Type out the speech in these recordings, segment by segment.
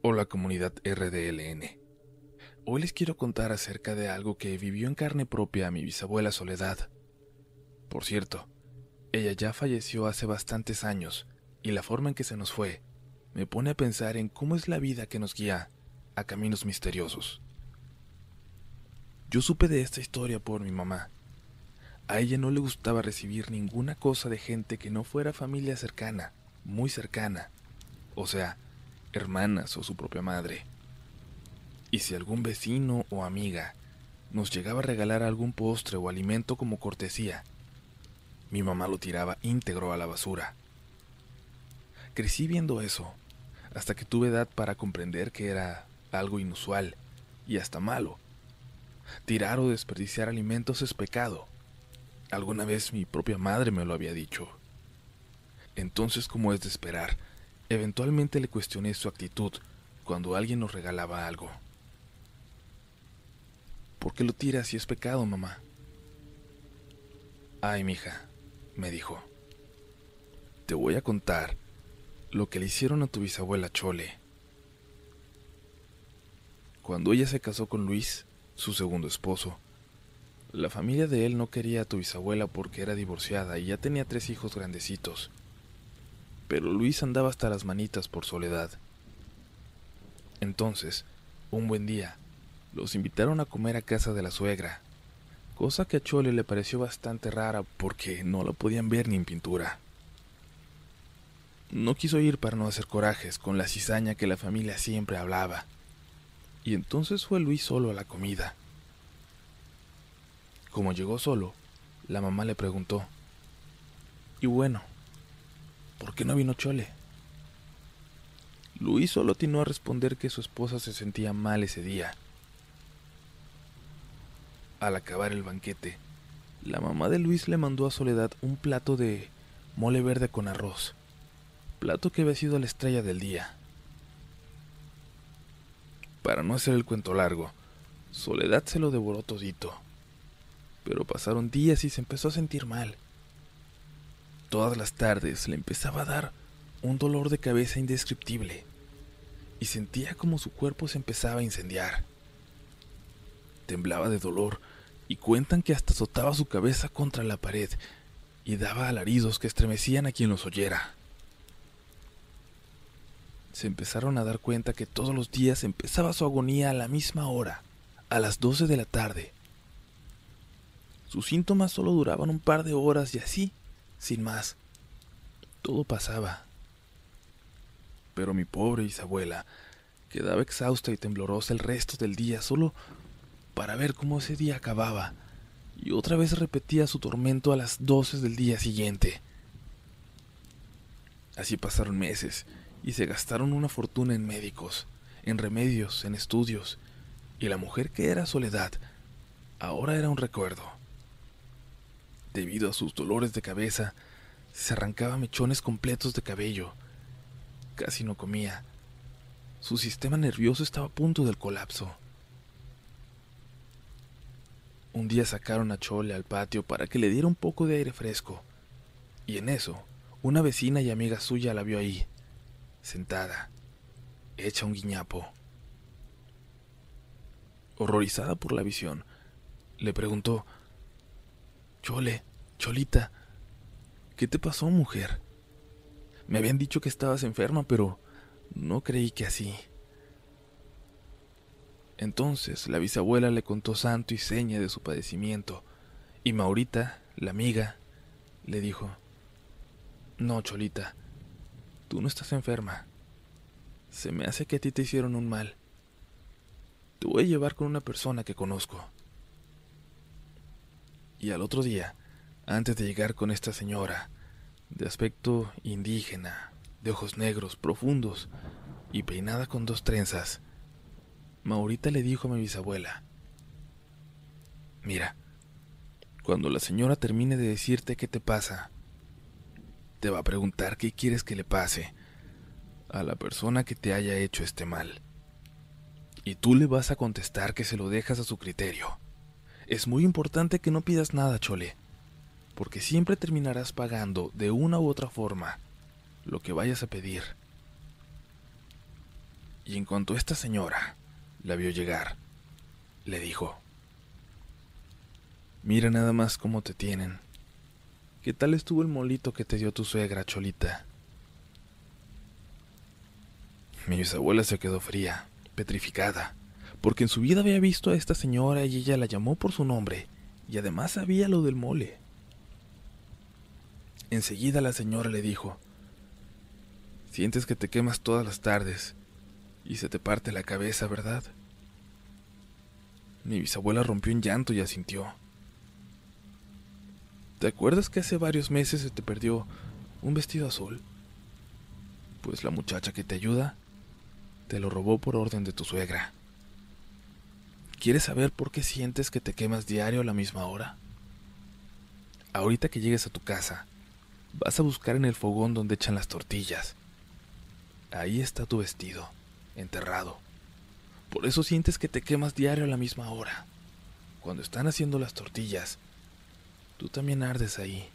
Hola comunidad RDLN. Hoy les quiero contar acerca de algo que vivió en carne propia mi bisabuela Soledad. Por cierto, ella ya falleció hace bastantes años y la forma en que se nos fue me pone a pensar en cómo es la vida que nos guía a caminos misteriosos. Yo supe de esta historia por mi mamá. A ella no le gustaba recibir ninguna cosa de gente que no fuera familia cercana, muy cercana, o sea, hermanas o su propia madre. Y si algún vecino o amiga nos llegaba a regalar algún postre o alimento como cortesía, mi mamá lo tiraba íntegro a la basura. Crecí viendo eso, hasta que tuve edad para comprender que era algo inusual y hasta malo. Tirar o desperdiciar alimentos es pecado. Alguna vez mi propia madre me lo había dicho. Entonces, como es de esperar, Eventualmente le cuestioné su actitud cuando alguien nos regalaba algo. ¿Por qué lo tiras si es pecado, mamá? Ay, mija, me dijo. Te voy a contar lo que le hicieron a tu bisabuela Chole. Cuando ella se casó con Luis, su segundo esposo, la familia de él no quería a tu bisabuela porque era divorciada y ya tenía tres hijos grandecitos pero Luis andaba hasta las manitas por soledad. Entonces, un buen día, los invitaron a comer a casa de la suegra, cosa que a Chole le pareció bastante rara porque no la podían ver ni en pintura. No quiso ir para no hacer corajes con la cizaña que la familia siempre hablaba, y entonces fue Luis solo a la comida. Como llegó solo, la mamá le preguntó, ¿y bueno, ¿Por qué no vino Chole? Luis solo atinó a responder que su esposa se sentía mal ese día. Al acabar el banquete, la mamá de Luis le mandó a Soledad un plato de mole verde con arroz, plato que había sido la estrella del día. Para no hacer el cuento largo, Soledad se lo devoró todito. Pero pasaron días y se empezó a sentir mal. Todas las tardes le empezaba a dar un dolor de cabeza indescriptible y sentía como su cuerpo se empezaba a incendiar. Temblaba de dolor y cuentan que hasta azotaba su cabeza contra la pared y daba alaridos que estremecían a quien los oyera. Se empezaron a dar cuenta que todos los días empezaba su agonía a la misma hora, a las doce de la tarde. Sus síntomas solo duraban un par de horas y así sin más. Todo pasaba. Pero mi pobre Isabuela quedaba exhausta y temblorosa el resto del día solo para ver cómo ese día acababa y otra vez repetía su tormento a las doce del día siguiente. Así pasaron meses y se gastaron una fortuna en médicos, en remedios, en estudios, y la mujer que era Soledad ahora era un recuerdo. Debido a sus dolores de cabeza, se arrancaba mechones completos de cabello. Casi no comía. Su sistema nervioso estaba a punto del colapso. Un día sacaron a Chole al patio para que le diera un poco de aire fresco. Y en eso, una vecina y amiga suya la vio ahí, sentada, hecha un guiñapo. Horrorizada por la visión, le preguntó, Chole, Cholita, ¿qué te pasó, mujer? Me habían dicho que estabas enferma, pero no creí que así. Entonces la bisabuela le contó santo y seña de su padecimiento, y Maurita, la amiga, le dijo, No, Cholita, tú no estás enferma. Se me hace que a ti te hicieron un mal. Te voy a llevar con una persona que conozco. Y al otro día, antes de llegar con esta señora, de aspecto indígena, de ojos negros profundos y peinada con dos trenzas, Maurita le dijo a mi bisabuela, Mira, cuando la señora termine de decirte qué te pasa, te va a preguntar qué quieres que le pase a la persona que te haya hecho este mal. Y tú le vas a contestar que se lo dejas a su criterio. Es muy importante que no pidas nada, Chole, porque siempre terminarás pagando de una u otra forma lo que vayas a pedir. y en cuanto esta señora la vio llegar, le dijo, Mira nada más cómo te tienen. ¿Qué tal estuvo el molito que te dio tu suegra, Cholita? Mi bisabuela se quedó fría, petrificada, porque en su vida había visto a esta señora y ella la llamó por su nombre, y además sabía lo del mole. Enseguida la señora le dijo, Sientes que te quemas todas las tardes y se te parte la cabeza, ¿verdad? Mi bisabuela rompió en llanto y asintió. ¿Te acuerdas que hace varios meses se te perdió un vestido azul? Pues la muchacha que te ayuda te lo robó por orden de tu suegra. ¿Quieres saber por qué sientes que te quemas diario a la misma hora? Ahorita que llegues a tu casa, vas a buscar en el fogón donde echan las tortillas. Ahí está tu vestido, enterrado. Por eso sientes que te quemas diario a la misma hora. Cuando están haciendo las tortillas, Tú también ardes ahí.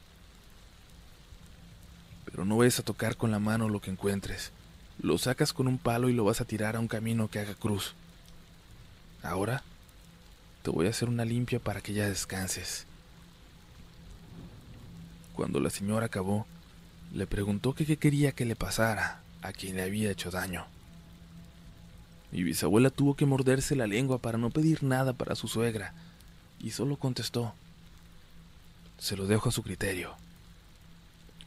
Pero no vayas a tocar con la mano lo que encuentres. Lo sacas con un palo y lo vas a tirar a un camino que haga cruz. Ahora te voy a hacer una limpia para que ya descanses. Cuando la señora acabó, le preguntó que qué quería que le pasara a quien le había hecho daño. Mi bisabuela tuvo que morderse la lengua para no pedir nada para su suegra, y solo contestó, se lo dejo a su criterio,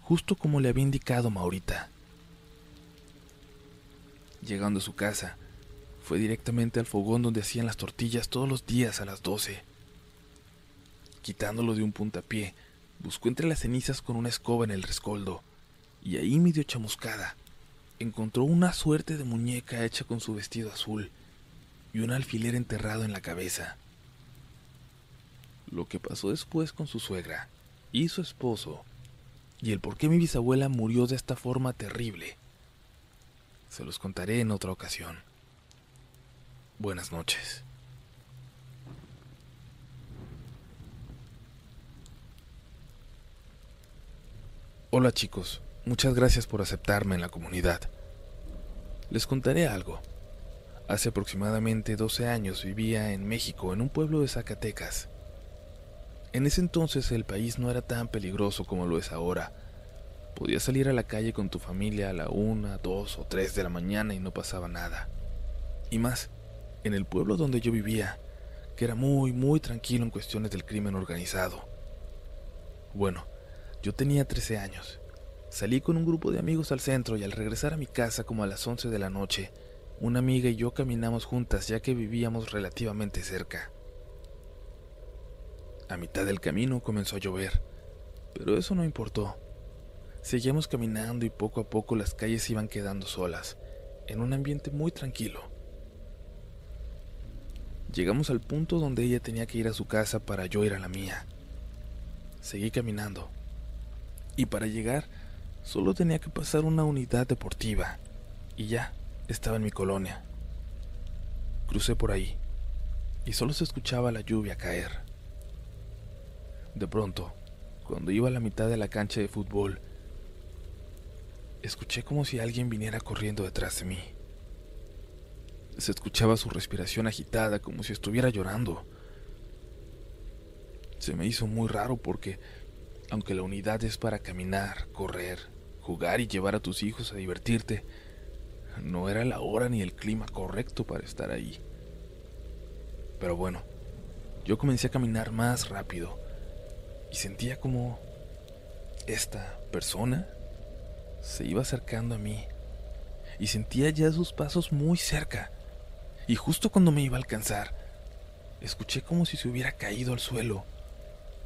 justo como le había indicado Maurita. Llegando a su casa, fue directamente al fogón donde hacían las tortillas todos los días a las doce. Quitándolo de un puntapié, buscó entre las cenizas con una escoba en el rescoldo, y ahí medio chamuscada, encontró una suerte de muñeca hecha con su vestido azul y un alfiler enterrado en la cabeza. Lo que pasó después con su suegra y su esposo, y el por qué mi bisabuela murió de esta forma terrible, se los contaré en otra ocasión. Buenas noches. Hola chicos, muchas gracias por aceptarme en la comunidad. Les contaré algo. Hace aproximadamente 12 años vivía en México, en un pueblo de Zacatecas. En ese entonces el país no era tan peligroso como lo es ahora. Podías salir a la calle con tu familia a la una, dos o tres de la mañana y no pasaba nada. Y más, en el pueblo donde yo vivía, que era muy, muy tranquilo en cuestiones del crimen organizado. Bueno, yo tenía 13 años. Salí con un grupo de amigos al centro y al regresar a mi casa como a las 11 de la noche, una amiga y yo caminamos juntas ya que vivíamos relativamente cerca. A mitad del camino comenzó a llover, pero eso no importó. Seguíamos caminando y poco a poco las calles iban quedando solas, en un ambiente muy tranquilo. Llegamos al punto donde ella tenía que ir a su casa para yo ir a la mía. Seguí caminando, y para llegar solo tenía que pasar una unidad deportiva, y ya estaba en mi colonia. Crucé por ahí, y solo se escuchaba la lluvia caer. De pronto, cuando iba a la mitad de la cancha de fútbol, escuché como si alguien viniera corriendo detrás de mí. Se escuchaba su respiración agitada como si estuviera llorando. Se me hizo muy raro porque, aunque la unidad es para caminar, correr, jugar y llevar a tus hijos a divertirte, no era la hora ni el clima correcto para estar ahí. Pero bueno, yo comencé a caminar más rápido y sentía como esta persona se iba acercando a mí y sentía ya sus pasos muy cerca. Y justo cuando me iba a alcanzar, escuché como si se hubiera caído al suelo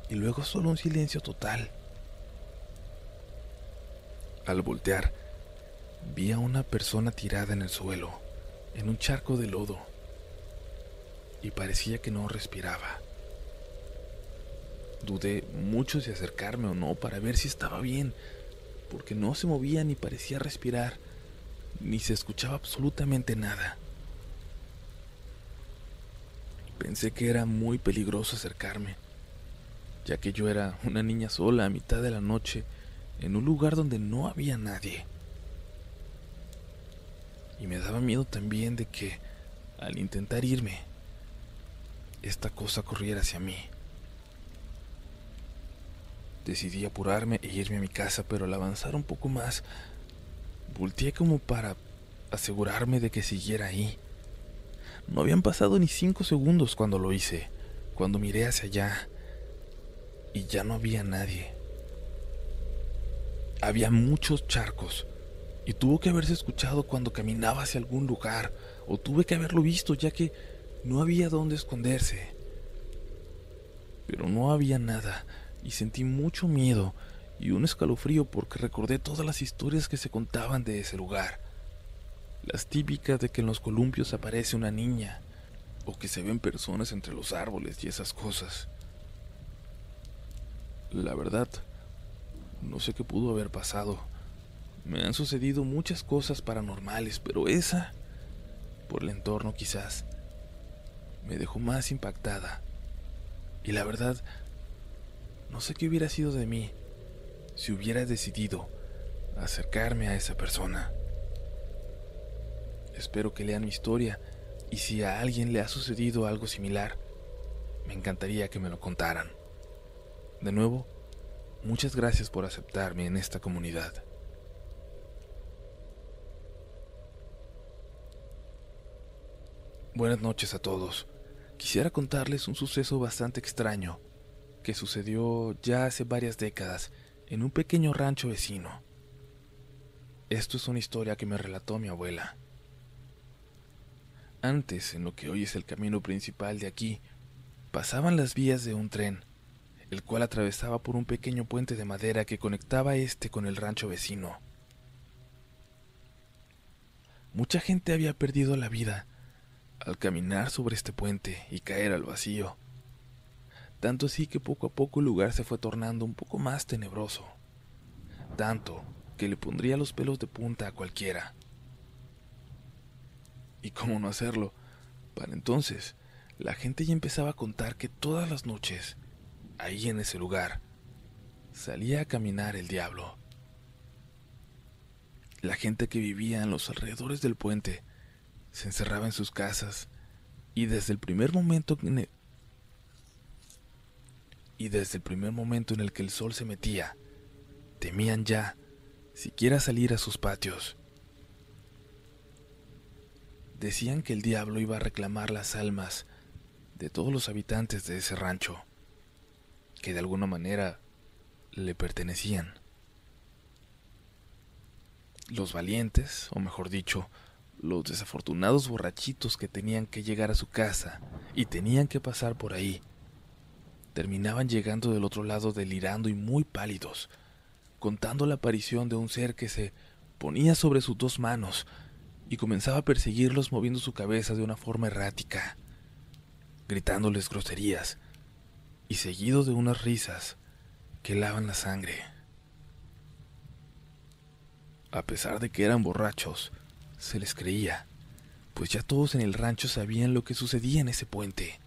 y luego solo un silencio total. Al voltear, vi a una persona tirada en el suelo, en un charco de lodo, y parecía que no respiraba. Dudé mucho si acercarme o no para ver si estaba bien, porque no se movía ni parecía respirar, ni se escuchaba absolutamente nada. Pensé que era muy peligroso acercarme, ya que yo era una niña sola a mitad de la noche en un lugar donde no había nadie. Y me daba miedo también de que, al intentar irme, esta cosa corriera hacia mí. Decidí apurarme e irme a mi casa, pero al avanzar un poco más, volteé como para asegurarme de que siguiera ahí. No habían pasado ni cinco segundos cuando lo hice, cuando miré hacia allá y ya no había nadie. Había muchos charcos y tuvo que haberse escuchado cuando caminaba hacia algún lugar o tuve que haberlo visto ya que no había dónde esconderse. Pero no había nada y sentí mucho miedo y un escalofrío porque recordé todas las historias que se contaban de ese lugar. Las típicas de que en los columpios aparece una niña o que se ven personas entre los árboles y esas cosas. La verdad, no sé qué pudo haber pasado. Me han sucedido muchas cosas paranormales, pero esa, por el entorno quizás, me dejó más impactada. Y la verdad, no sé qué hubiera sido de mí si hubiera decidido acercarme a esa persona. Espero que lean mi historia y si a alguien le ha sucedido algo similar, me encantaría que me lo contaran. De nuevo, muchas gracias por aceptarme en esta comunidad. Buenas noches a todos. Quisiera contarles un suceso bastante extraño que sucedió ya hace varias décadas en un pequeño rancho vecino. Esto es una historia que me relató mi abuela. Antes, en lo que hoy es el camino principal de aquí, pasaban las vías de un tren, el cual atravesaba por un pequeño puente de madera que conectaba este con el rancho vecino. Mucha gente había perdido la vida al caminar sobre este puente y caer al vacío tanto así que poco a poco el lugar se fue tornando un poco más tenebroso, tanto que le pondría los pelos de punta a cualquiera. ¿Y cómo no hacerlo? Para entonces, la gente ya empezaba a contar que todas las noches, ahí en ese lugar, salía a caminar el diablo. La gente que vivía en los alrededores del puente se encerraba en sus casas y desde el primer momento en y desde el primer momento en el que el sol se metía, temían ya siquiera salir a sus patios. Decían que el diablo iba a reclamar las almas de todos los habitantes de ese rancho, que de alguna manera le pertenecían. Los valientes, o mejor dicho, los desafortunados borrachitos que tenían que llegar a su casa y tenían que pasar por ahí, terminaban llegando del otro lado delirando y muy pálidos, contando la aparición de un ser que se ponía sobre sus dos manos y comenzaba a perseguirlos moviendo su cabeza de una forma errática, gritándoles groserías y seguido de unas risas que lavan la sangre. A pesar de que eran borrachos, se les creía, pues ya todos en el rancho sabían lo que sucedía en ese puente.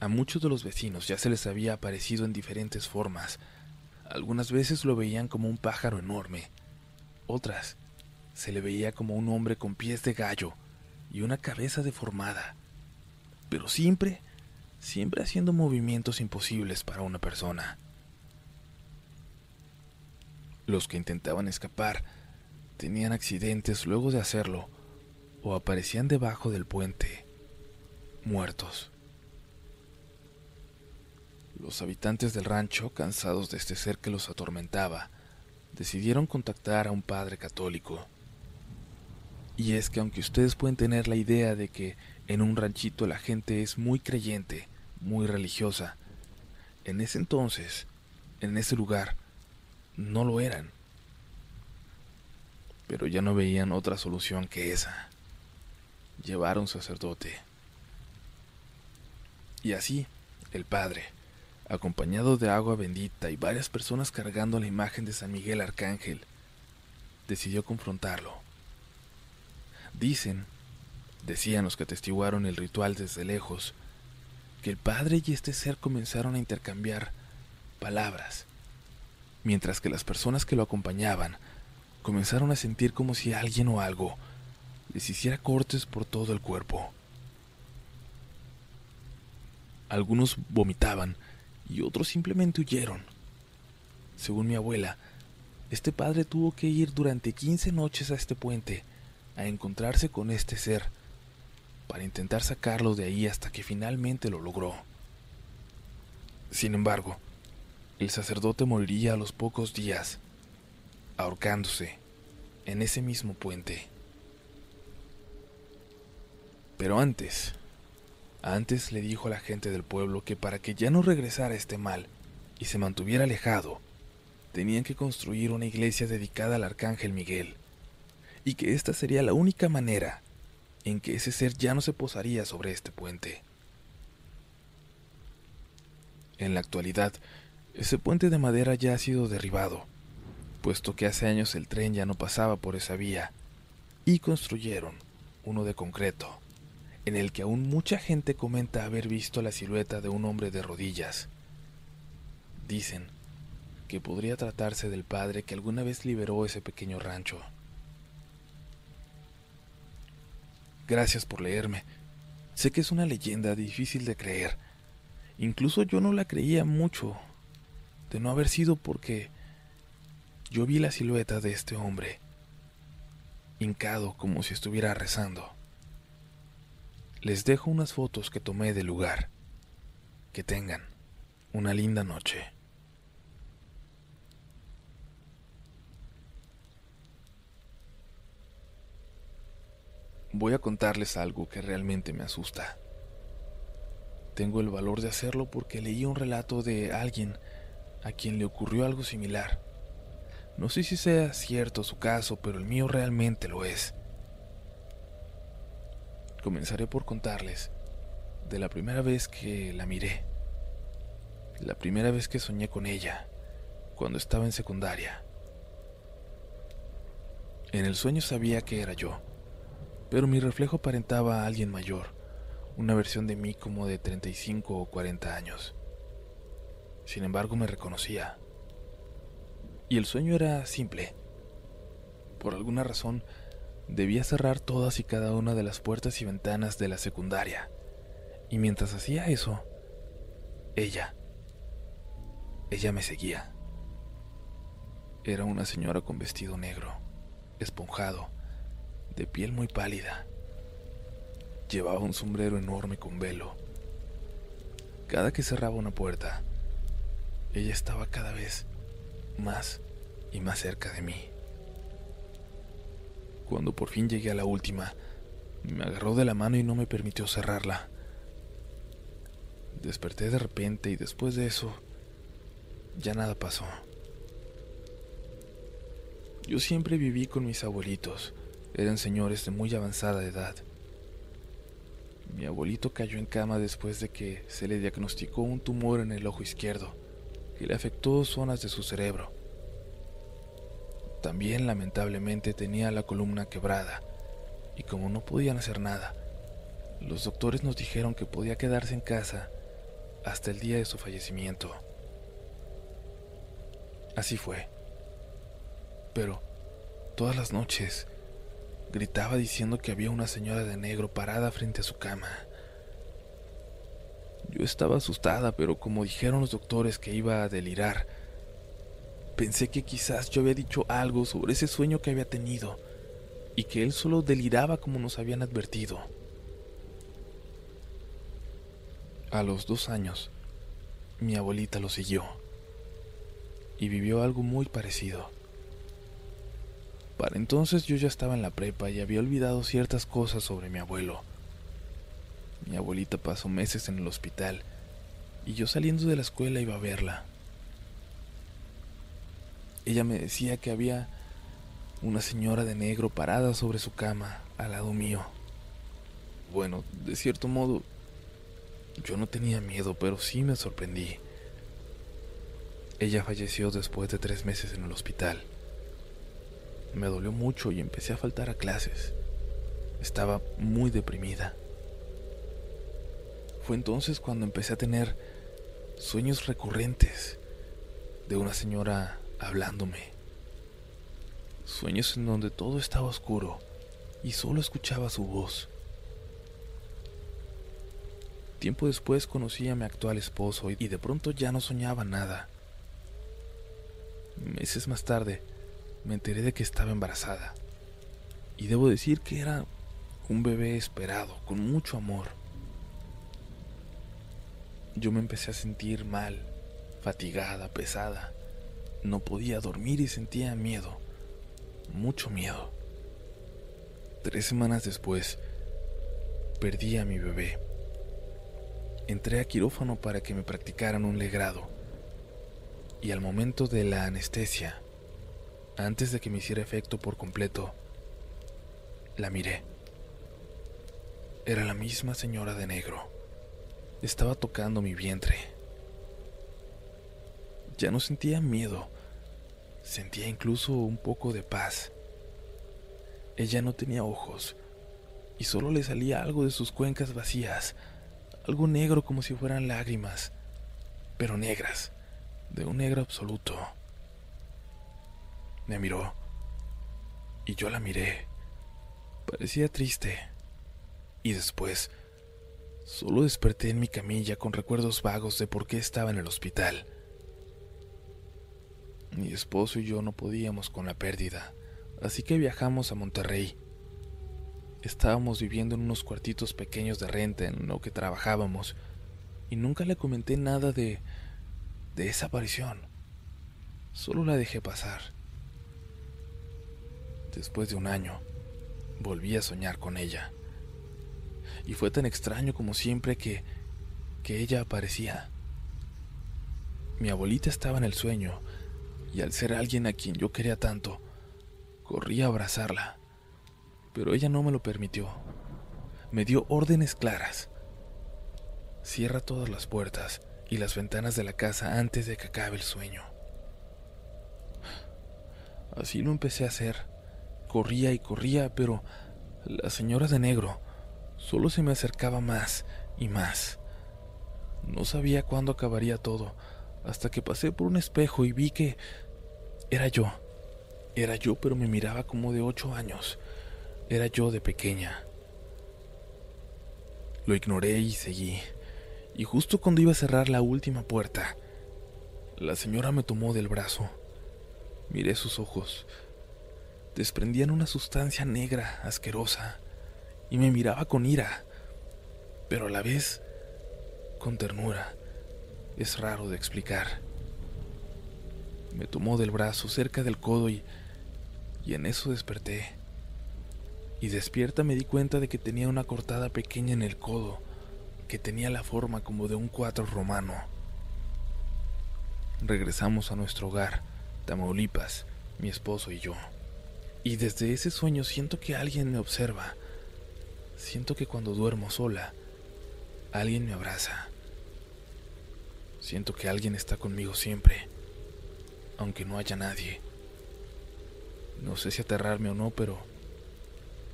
A muchos de los vecinos ya se les había aparecido en diferentes formas. Algunas veces lo veían como un pájaro enorme, otras se le veía como un hombre con pies de gallo y una cabeza deformada, pero siempre, siempre haciendo movimientos imposibles para una persona. Los que intentaban escapar tenían accidentes luego de hacerlo o aparecían debajo del puente, muertos. Los habitantes del rancho, cansados de este ser que los atormentaba, decidieron contactar a un padre católico. Y es que aunque ustedes pueden tener la idea de que en un ranchito la gente es muy creyente, muy religiosa, en ese entonces, en ese lugar, no lo eran. Pero ya no veían otra solución que esa. Llevar un sacerdote. Y así, el padre, acompañado de agua bendita y varias personas cargando la imagen de San Miguel Arcángel, decidió confrontarlo. Dicen, decían los que atestiguaron el ritual desde lejos, que el padre y este ser comenzaron a intercambiar palabras, mientras que las personas que lo acompañaban comenzaron a sentir como si alguien o algo les hiciera cortes por todo el cuerpo. Algunos vomitaban y otros simplemente huyeron. Según mi abuela, este padre tuvo que ir durante 15 noches a este puente a encontrarse con este ser para intentar sacarlo de ahí hasta que finalmente lo logró. Sin embargo, el sacerdote moriría a los pocos días, ahorcándose en ese mismo puente. Pero antes, antes le dijo a la gente del pueblo que para que ya no regresara este mal y se mantuviera alejado, tenían que construir una iglesia dedicada al arcángel Miguel, y que esta sería la única manera en que ese ser ya no se posaría sobre este puente. En la actualidad, ese puente de madera ya ha sido derribado, puesto que hace años el tren ya no pasaba por esa vía, y construyeron uno de concreto, en el que aún mucha gente comenta haber visto la silueta de un hombre de rodillas. Dicen que podría tratarse del padre que alguna vez liberó ese pequeño rancho. Gracias por leerme. Sé que es una leyenda difícil de creer. Incluso yo no la creía mucho, de no haber sido porque yo vi la silueta de este hombre, hincado como si estuviera rezando. Les dejo unas fotos que tomé del lugar. Que tengan una linda noche. Voy a contarles algo que realmente me asusta. Tengo el valor de hacerlo porque leí un relato de alguien a quien le ocurrió algo similar. No sé si sea cierto su caso, pero el mío realmente lo es. Comenzaré por contarles de la primera vez que la miré. La primera vez que soñé con ella, cuando estaba en secundaria. En el sueño sabía que era yo pero mi reflejo aparentaba a alguien mayor, una versión de mí como de 35 o 40 años. Sin embargo, me reconocía. Y el sueño era simple. Por alguna razón, debía cerrar todas y cada una de las puertas y ventanas de la secundaria. Y mientras hacía eso, ella, ella me seguía. Era una señora con vestido negro, esponjado, de piel muy pálida. Llevaba un sombrero enorme con velo. Cada que cerraba una puerta, ella estaba cada vez más y más cerca de mí. Cuando por fin llegué a la última, me agarró de la mano y no me permitió cerrarla. Desperté de repente y después de eso, ya nada pasó. Yo siempre viví con mis abuelitos eran señores de muy avanzada edad. Mi abuelito cayó en cama después de que se le diagnosticó un tumor en el ojo izquierdo que le afectó zonas de su cerebro. También lamentablemente tenía la columna quebrada y como no podían hacer nada, los doctores nos dijeron que podía quedarse en casa hasta el día de su fallecimiento. Así fue. Pero todas las noches Gritaba diciendo que había una señora de negro parada frente a su cama. Yo estaba asustada, pero como dijeron los doctores que iba a delirar, pensé que quizás yo había dicho algo sobre ese sueño que había tenido y que él solo deliraba como nos habían advertido. A los dos años, mi abuelita lo siguió y vivió algo muy parecido. Para entonces yo ya estaba en la prepa y había olvidado ciertas cosas sobre mi abuelo. Mi abuelita pasó meses en el hospital y yo saliendo de la escuela iba a verla. Ella me decía que había una señora de negro parada sobre su cama al lado mío. Bueno, de cierto modo, yo no tenía miedo, pero sí me sorprendí. Ella falleció después de tres meses en el hospital. Me dolió mucho y empecé a faltar a clases. Estaba muy deprimida. Fue entonces cuando empecé a tener sueños recurrentes de una señora hablándome. Sueños en donde todo estaba oscuro y solo escuchaba su voz. Tiempo después conocí a mi actual esposo y de pronto ya no soñaba nada. Meses más tarde me enteré de que estaba embarazada. Y debo decir que era un bebé esperado, con mucho amor. Yo me empecé a sentir mal, fatigada, pesada. No podía dormir y sentía miedo, mucho miedo. Tres semanas después, perdí a mi bebé. Entré a quirófano para que me practicaran un legrado. Y al momento de la anestesia, antes de que me hiciera efecto por completo, la miré. Era la misma señora de negro. Estaba tocando mi vientre. Ya no sentía miedo, sentía incluso un poco de paz. Ella no tenía ojos y solo le salía algo de sus cuencas vacías, algo negro como si fueran lágrimas, pero negras, de un negro absoluto. Me miró y yo la miré. Parecía triste. Y después, solo desperté en mi camilla con recuerdos vagos de por qué estaba en el hospital. Mi esposo y yo no podíamos con la pérdida, así que viajamos a Monterrey. Estábamos viviendo en unos cuartitos pequeños de renta en lo que trabajábamos, y nunca le comenté nada de de esa aparición. Solo la dejé pasar. Después de un año, volví a soñar con ella. Y fue tan extraño como siempre que, que ella aparecía. Mi abuelita estaba en el sueño, y al ser alguien a quien yo quería tanto, corrí a abrazarla. Pero ella no me lo permitió. Me dio órdenes claras. Cierra todas las puertas y las ventanas de la casa antes de que acabe el sueño. Así lo empecé a hacer. Corría y corría, pero la señora de negro solo se me acercaba más y más. No sabía cuándo acabaría todo, hasta que pasé por un espejo y vi que era yo. Era yo, pero me miraba como de ocho años. Era yo de pequeña. Lo ignoré y seguí. Y justo cuando iba a cerrar la última puerta, la señora me tomó del brazo. Miré sus ojos desprendían una sustancia negra, asquerosa, y me miraba con ira, pero a la vez con ternura. Es raro de explicar. Me tomó del brazo cerca del codo y, y en eso desperté. Y despierta me di cuenta de que tenía una cortada pequeña en el codo, que tenía la forma como de un cuatro romano. Regresamos a nuestro hogar, Tamaulipas, mi esposo y yo. Y desde ese sueño siento que alguien me observa. Siento que cuando duermo sola, alguien me abraza. Siento que alguien está conmigo siempre, aunque no haya nadie. No sé si aterrarme o no, pero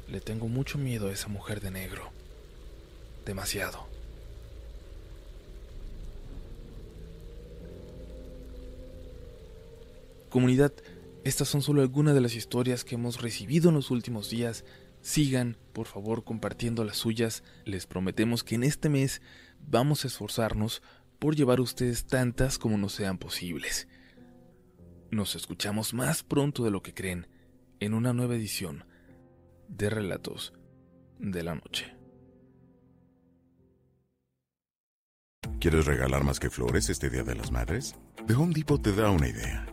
le tengo mucho miedo a esa mujer de negro. Demasiado. Comunidad, estas son solo algunas de las historias que hemos recibido en los últimos días. Sigan, por favor, compartiendo las suyas. Les prometemos que en este mes vamos a esforzarnos por llevar a ustedes tantas como nos sean posibles. Nos escuchamos más pronto de lo que creen en una nueva edición de Relatos de la Noche. ¿Quieres regalar más que flores este Día de las Madres? The Home Depot te da una idea.